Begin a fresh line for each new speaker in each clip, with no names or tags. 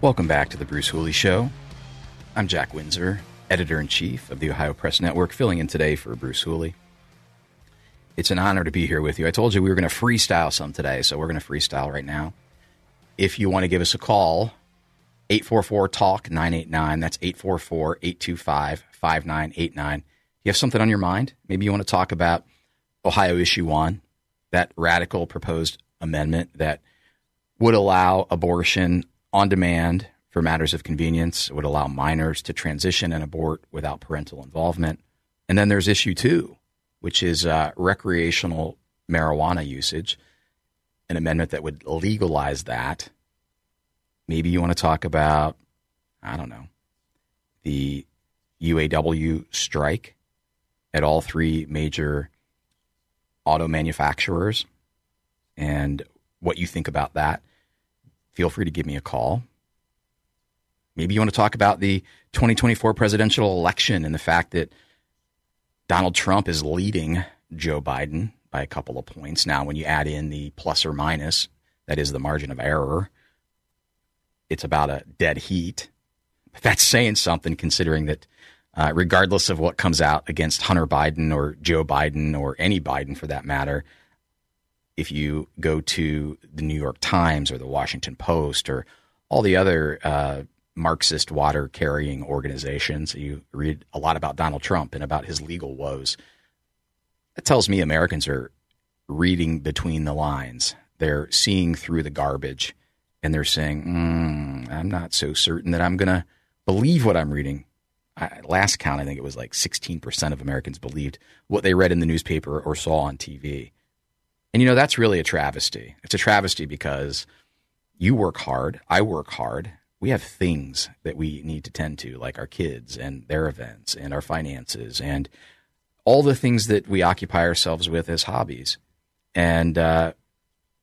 Welcome back to the Bruce Hooley Show. I'm Jack Windsor, editor in chief of the Ohio Press Network, filling in today for Bruce Hooley. It's an honor to be here with you. I told you we were going to freestyle some today, so we're going to freestyle right now. If you want to give us a call, 844 Talk 989. That's 844 825 5989. You have something on your mind? Maybe you want to talk about Ohio Issue 1, that radical proposed amendment that would allow abortion on demand for matters of convenience. It would allow minors to transition and abort without parental involvement. And then there's issue two, which is uh, recreational marijuana usage, an amendment that would legalize that. Maybe you want to talk about, I don't know, the UAW strike at all three major auto manufacturers and what you think about that feel free to give me a call. Maybe you want to talk about the 2024 presidential election and the fact that Donald Trump is leading Joe Biden by a couple of points. Now, when you add in the plus or minus, that is the margin of error, it's about a dead heat. But That's saying something considering that uh, regardless of what comes out against Hunter Biden or Joe Biden or any Biden for that matter, if you go to the New York Times or the Washington Post or all the other uh, Marxist water carrying organizations, you read a lot about Donald Trump and about his legal woes. That tells me Americans are reading between the lines. They're seeing through the garbage and they're saying, mm, I'm not so certain that I'm going to believe what I'm reading. I, last count, I think it was like 16% of Americans believed what they read in the newspaper or saw on TV. And you know, that's really a travesty. It's a travesty because you work hard, I work hard. We have things that we need to tend to, like our kids and their events and our finances and all the things that we occupy ourselves with as hobbies. And uh,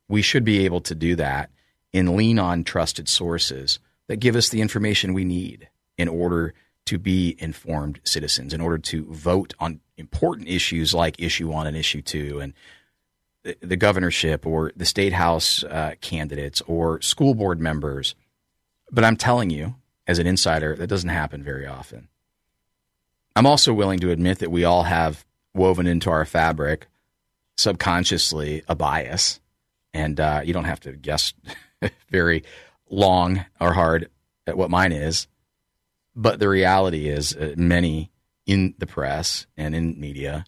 we should be able to do that and lean on trusted sources that give us the information we need in order to be informed citizens, in order to vote on important issues like issue one and issue two, and the governorship or the state house uh, candidates or school board members. But I'm telling you, as an insider, that doesn't happen very often. I'm also willing to admit that we all have woven into our fabric subconsciously a bias, and uh, you don't have to guess very long or hard at what mine is. But the reality is, uh, many in the press and in media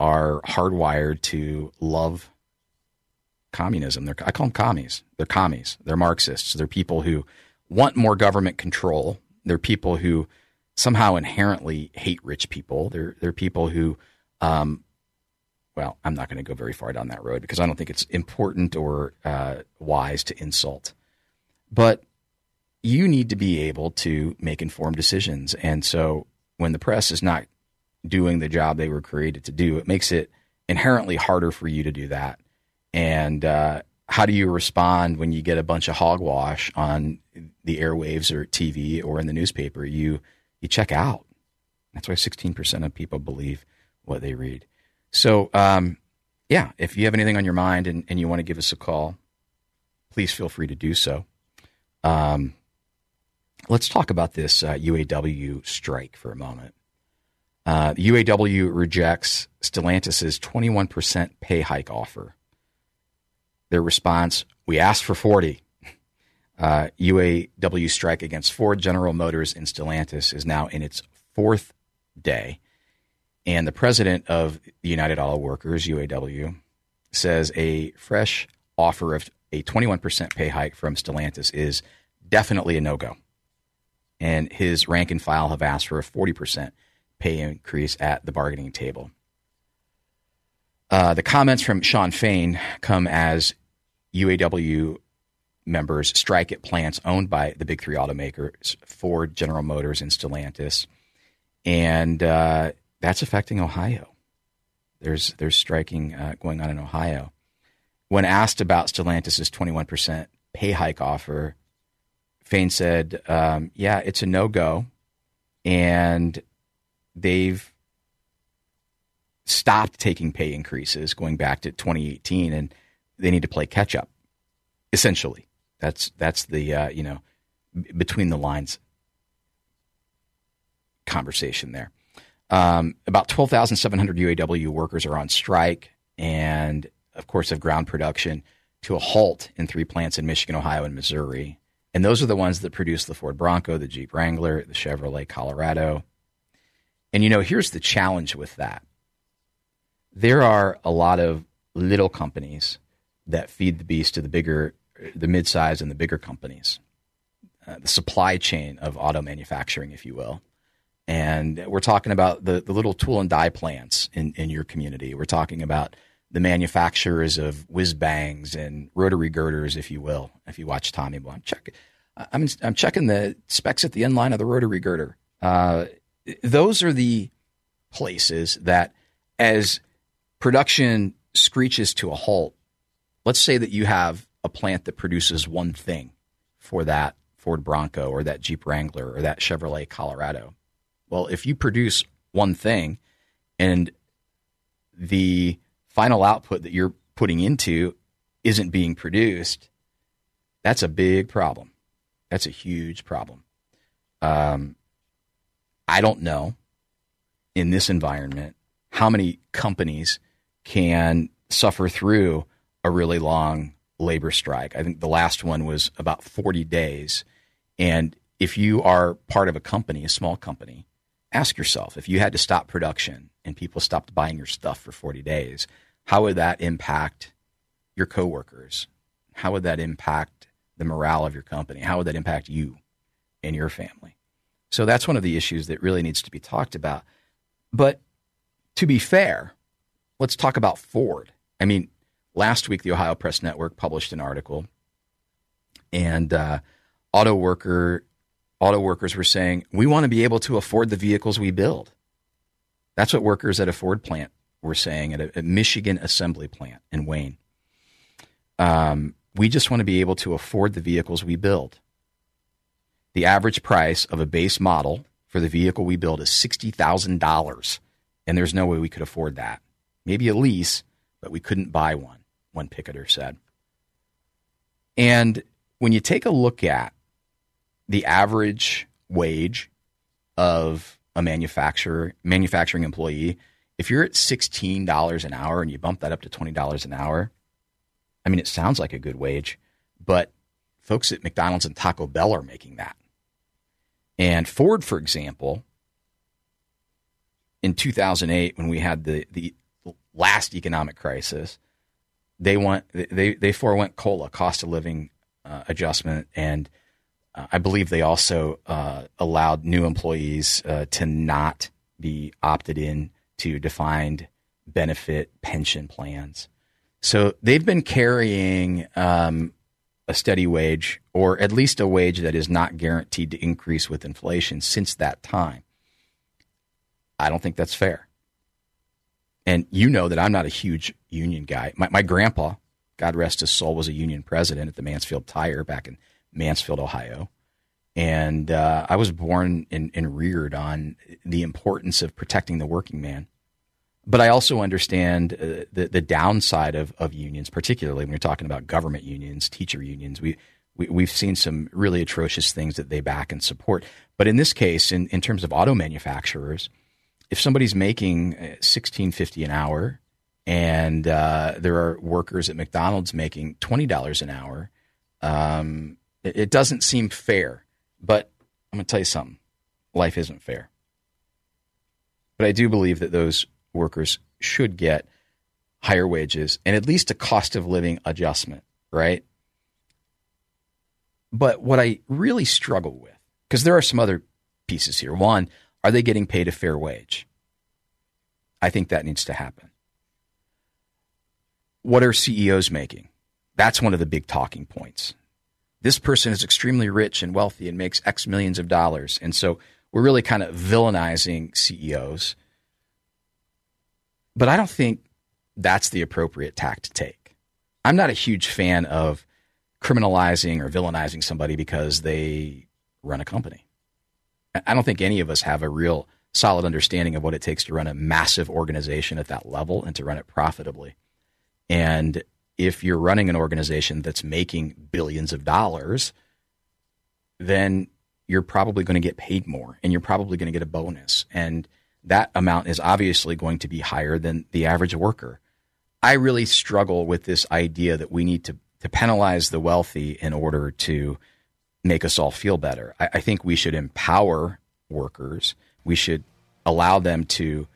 are hardwired to love communism. They're, I call them commies. They're commies. They're Marxists. They're people who want more government control. They're people who somehow inherently hate rich people. They're they're people who, um, well, I'm not going to go very far down that road because I don't think it's important or uh, wise to insult. But you need to be able to make informed decisions, and so when the press is not doing the job they were created to do, it makes it inherently harder for you to do that. And uh, how do you respond when you get a bunch of hogwash on the airwaves or TV or in the newspaper? You you check out. That's why 16% of people believe what they read. So, um, yeah, if you have anything on your mind and, and you want to give us a call, please feel free to do so. Um, let's talk about this uh, UAW strike for a moment. Uh, UAW rejects Stellantis' 21% pay hike offer. Their response We asked for 40. Uh, UAW strike against Ford, General Motors, and Stellantis is now in its fourth day. And the president of the United Auto Workers, UAW, says a fresh offer of a 21% pay hike from Stellantis is definitely a no go. And his rank and file have asked for a 40% pay increase at the bargaining table. Uh, the comments from Shawn Fain come as UAW members strike at plants owned by the big three automakers, Ford, General Motors, and Stellantis, and uh, that's affecting Ohio. There's there's striking uh, going on in Ohio. When asked about Stellantis' 21% pay hike offer, Fain said, um, "Yeah, it's a no go, and they've stopped taking pay increases going back to 2018, and they need to play catch up. Essentially, that's that's the uh, you know between the lines conversation there. Um, about 12,700 UAW workers are on strike, and of course, have ground production to a halt in three plants in Michigan, Ohio, and Missouri. And those are the ones that produce the Ford Bronco, the Jeep Wrangler, the Chevrolet Colorado. And you know, here's the challenge with that there are a lot of little companies that feed the beast to the bigger, the midsize and the bigger companies, uh, the supply chain of auto manufacturing, if you will. And we're talking about the, the little tool and die plants in, in your community. We're talking about the manufacturers of whiz bangs and rotary girders, if you will. If you watch Tommy Boy, I'm checking, I'm, I'm checking the specs at the end line of the rotary girder. Uh, those are the places that, as production screeches to a halt, let's say that you have a plant that produces one thing for that Ford Bronco or that Jeep Wrangler or that Chevrolet Colorado. Well, if you produce one thing and the final output that you're putting into isn't being produced, that's a big problem. That's a huge problem. Um, I don't know in this environment how many companies can suffer through a really long labor strike. I think the last one was about 40 days. And if you are part of a company, a small company, ask yourself if you had to stop production and people stopped buying your stuff for 40 days, how would that impact your coworkers? How would that impact the morale of your company? How would that impact you and your family? So that's one of the issues that really needs to be talked about. But to be fair, let's talk about Ford. I mean, last week the Ohio Press Network published an article, and uh, auto worker auto workers were saying we want to be able to afford the vehicles we build. That's what workers at a Ford plant were saying at a, a Michigan assembly plant in Wayne. Um, we just want to be able to afford the vehicles we build. The average price of a base model for the vehicle we build is $60,000, and there's no way we could afford that. Maybe a lease, but we couldn't buy one, one picketer said. And when you take a look at the average wage of a manufacturer manufacturing employee, if you're at $16 an hour and you bump that up to $20 an hour, I mean, it sounds like a good wage, but folks at McDonald's and Taco Bell are making that. And Ford, for example, in 2008, when we had the, the last economic crisis, they went they they forewent COLA, cost of living uh, adjustment, and uh, I believe they also uh, allowed new employees uh, to not be opted in to defined benefit pension plans. So they've been carrying um, a steady wage, or at least a wage that is not guaranteed to increase with inflation since that time. I don't think that's fair. And you know that I'm not a huge union guy. My, my grandpa, God rest his soul, was a union president at the Mansfield Tire back in Mansfield, Ohio. And uh, I was born and, and reared on the importance of protecting the working man. But I also understand uh, the, the downside of, of unions, particularly when you're talking about government unions, teacher unions. We, we, we've seen some really atrocious things that they back and support. But in this case, in, in terms of auto manufacturers, if somebody's making uh, sixteen fifty an hour, and uh, there are workers at McDonald's making twenty dollars an hour, um, it, it doesn't seem fair. But I'm going to tell you something: life isn't fair. But I do believe that those workers should get higher wages and at least a cost of living adjustment, right? But what I really struggle with, because there are some other pieces here. One, Are they getting paid a fair wage? I think that needs to happen. What are CEOs making? That's one of the big talking points. This person is extremely rich and wealthy and makes X millions of dollars. And so we're really kind of villainizing CEOs. But I don't think that's the appropriate tack to take. I'm not a huge fan of criminalizing or villainizing somebody because they run a company. I don't think any of us have a real solid understanding of what it takes to run a massive organization at that level and to run it profitably. And if you're running an organization that's making billions of dollars, then you're probably going to get paid more and you're probably going to get a bonus. And that amount is obviously going to be higher than the average worker. I really struggle with this idea that we need to, to penalize the wealthy in order to make us all feel better. I, I think we should empower workers. We should allow them to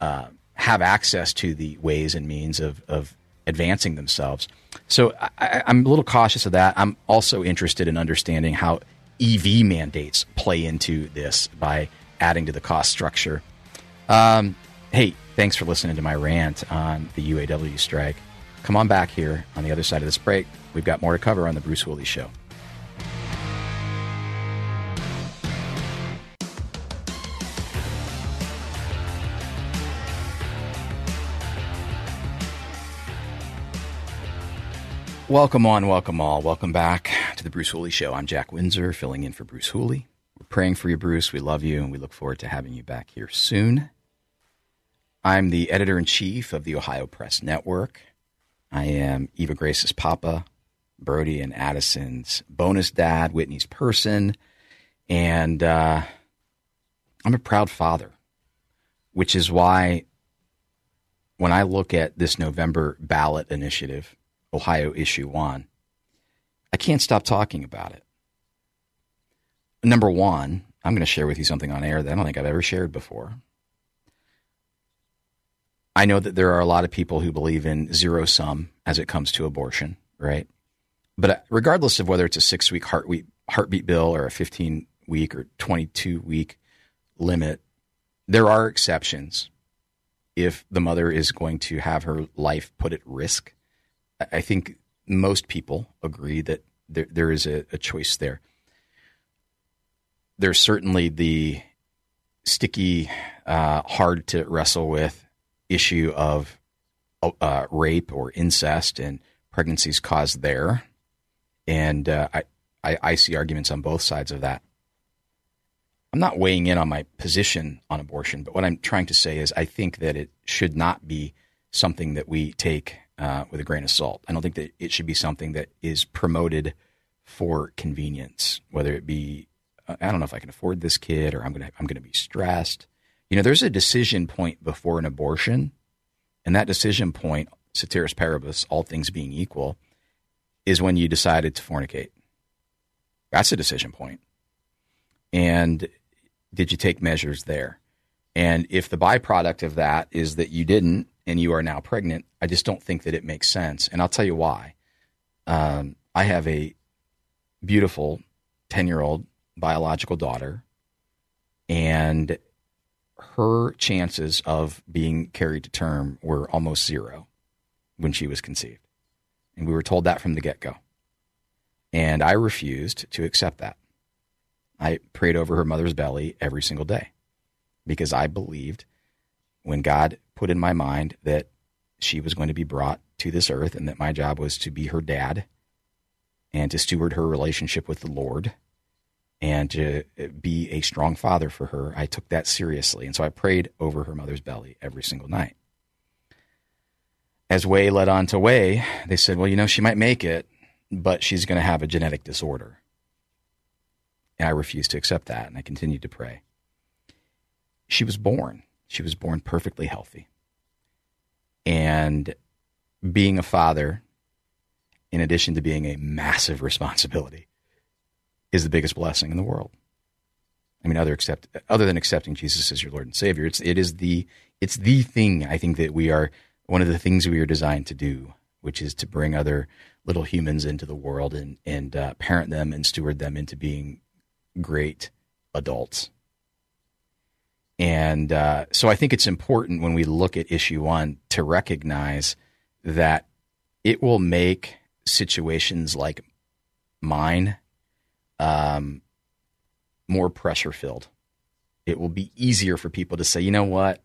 uh, have access to the ways and means of, of advancing themselves. So I, I'm a little cautious of that. I'm also interested in understanding how EV mandates play into this by adding to the cost structure. Um, hey, thanks for listening to my rant on the UAW strike. Come on back here on the other side of this break. We've got more to cover on the Bruce Hooley Show. Welcome on, welcome all. Welcome back to the Bruce Hooley Show. I'm Jack Windsor, filling in for Bruce Hooley. We're praying for you, Bruce. We love you, and we look forward to having you back here soon. I'm the editor in chief of the Ohio Press Network. I am Eva Grace's papa, Brody and Addison's bonus dad, Whitney's person, and uh, I'm a proud father, which is why when I look at this November ballot initiative, Ohio Issue 1, I can't stop talking about it. Number one, I'm going to share with you something on air that I don't think I've ever shared before. I know that there are a lot of people who believe in zero sum as it comes to abortion, right? But uh, regardless of whether it's a six week heartbeat, heartbeat bill or a 15 week or 22 week limit, there are exceptions if the mother is going to have her life put at risk I think most people agree that there, there is a, a choice there. There's certainly the sticky, uh, hard to wrestle with issue of uh, rape or incest and pregnancies caused there. And uh, I, I, I see arguments on both sides of that. I'm not weighing in on my position on abortion, but what I'm trying to say is I think that it should not be something that we take uh, with a grain of salt. I don't think that it should be something that is promoted for convenience, whether it be I don't know if I can afford this kid or I'm gonna I'm gonna be stressed. You know, there's a decision point before an abortion, and that decision point, ceteris paribus, all things being equal, is when you decided to fornicate. That's a decision point. And did you take measures there? And if the byproduct of that is that you didn't, and you are now pregnant, I just don't think that it makes sense. And I'll tell you why. Um, I have a beautiful 10 year old biological daughter, and her chances of being carried to term were almost zero when she was conceived. And we were told that from the get go. And I refused to accept that. I prayed over her mother's belly every single day because I believed when God put in my mind that she was going to be brought to this earth and that my job was to be her dad and to steward her relationship with the Lord and to uh, be a strong father for her, I took that seriously. And so I prayed over her mother's belly every single night. As way led on to way, they said, well, you know, she might make it, but she's going to have a genetic disorder. And I refused to accept that, and I continued to pray. She was born. She was born perfectly healthy. And being a father, in addition to being a massive responsibility, is the biggest blessing in the world. I mean, other accept other than accepting Jesus as your Lord and Savior, it's it is the it's the thing I think that we are one of the things we are designed to do, which is to bring other little humans into the world and and uh, parent them and steward them into being great adults. And uh, so I think it's important when we look at issue one to recognize that it will make situations like mine um, more pressure filled. It will be easier for people to say, you know what?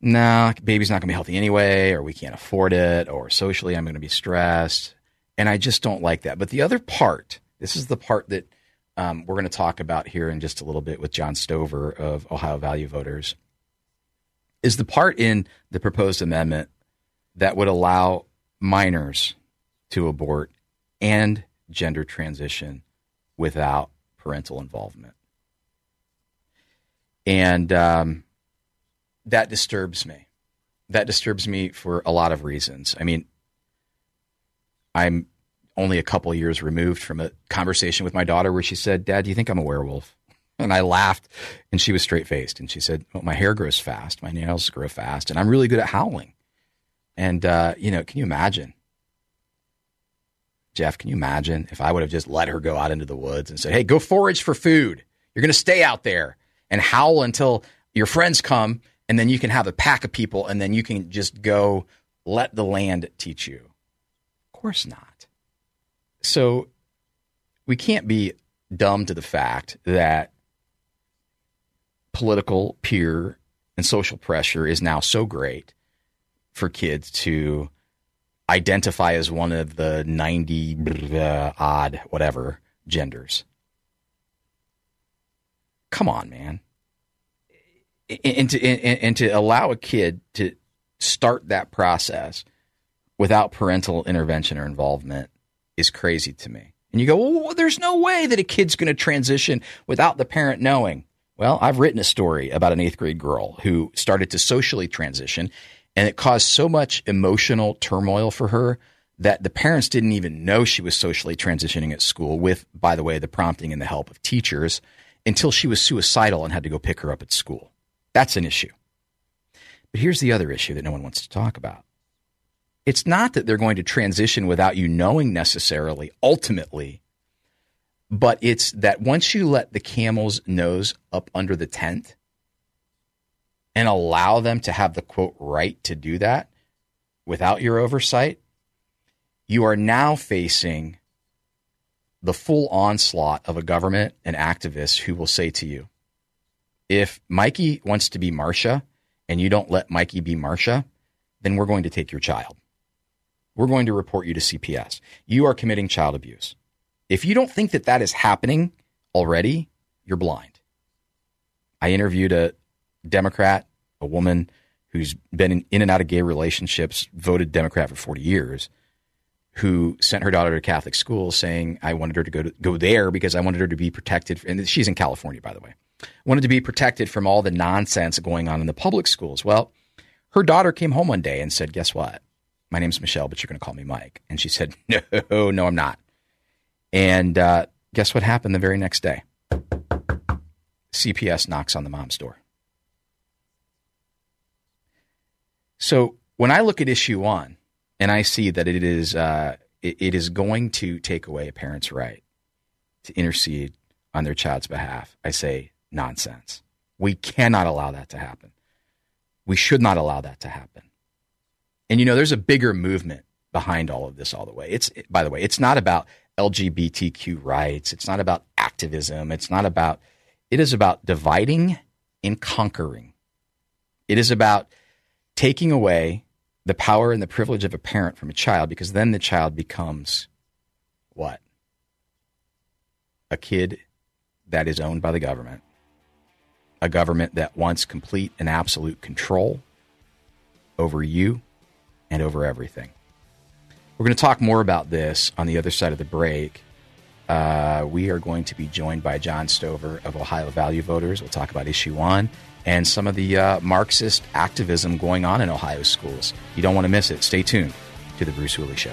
Nah, baby's not going to be healthy anyway, or we can't afford it, or socially I'm going to be stressed. And I just don't like that. But the other part, this is the part that um, we're going to talk about here in just a little bit with John Stover of Ohio Value Voters, is the part in the proposed amendment that would allow minors to abort and gender transition without parental involvement. And um, that disturbs me. That disturbs me for a lot of reasons. I mean, I'm only a couple years removed from a conversation with my daughter where she said, Dad, do you think I'm a werewolf? And I laughed and she was straight faced and she said, well, My hair grows fast, my nails grow fast, and I'm really good at howling. And, uh, you know, can you imagine? Jeff, can you imagine if I would have just let her go out into the woods and said, Hey, go forage for food. You're going to stay out there and howl until your friends come, and then you can have a pack of people, and then you can just go let the land teach you. Of course not. So we can't be dumb to the fact that political, peer, and social pressure is now so great for kids to identify as one of the 90 uh, odd whatever genders. Come on, man. And to, and, to allow a kid to start that process without parental intervention or involvement is crazy to me. And you go, well, there's no way that a kid's going to transition without the parent knowing. Well, I've written a story about an eighth grade girl who started to socially transition, and it caused so much emotional turmoil for her that the parents didn't even know she was socially transitioning at school, with, by the way, the prompting and the help of teachers, until she was suicidal and had to go pick her up at school. That's an issue. But here's the other issue that no one wants to talk about it's not that they're going to transition without you knowing necessarily, ultimately, but it's that once you let the camel's nose up under the tent and allow them to have the quote right to do that without your oversight, you are now facing the full onslaught of a government and activists who will say to you, if Mikey wants to be Marsha and you don't let Mikey be Marsha, then we're going to take your child. We're going to report you to CPS. You are committing child abuse. If you don't think that that is happening already, you're blind. I interviewed a Democrat, a woman who's been in, and out of gay relationships, voted Democrat for 40 years, who sent her daughter to Catholic school saying, I wanted her to go, to go there because I wanted her to be protected. And she's in California, by the way. Wanted to be protected from all the nonsense going on in the public schools. Well, her daughter came home one day and said, Guess what? My name's Michelle, but you're going to call me Mike. And she said, No, no, I'm not. And uh, guess what happened the very next day? CPS knocks on the mom's door. So when I look at issue one and I see that it is uh, it, it is going to take away a parent's right to intercede on their child's behalf, I say nonsense. We cannot allow that to happen. We should not allow that to happen. And you know, there's a bigger movement behind all of this all the way. It's by the way, it's not about LGBTQ rights. It's not about activism. It's not about it is about dividing and conquering. It is about taking away the power and the privilege of a parent from a child because then the child becomes what? A kid that is owned by the government. A government that wants complete and absolute control over you and over everything. We're going to talk more about this on the other side of the break. Uh, we are going to be joined by John Stover of Ohio Value Voters. We'll talk about issue one and some of the uh, Marxist activism going on in Ohio schools. You don't want to miss it. Stay tuned to The Bruce Hooley Show.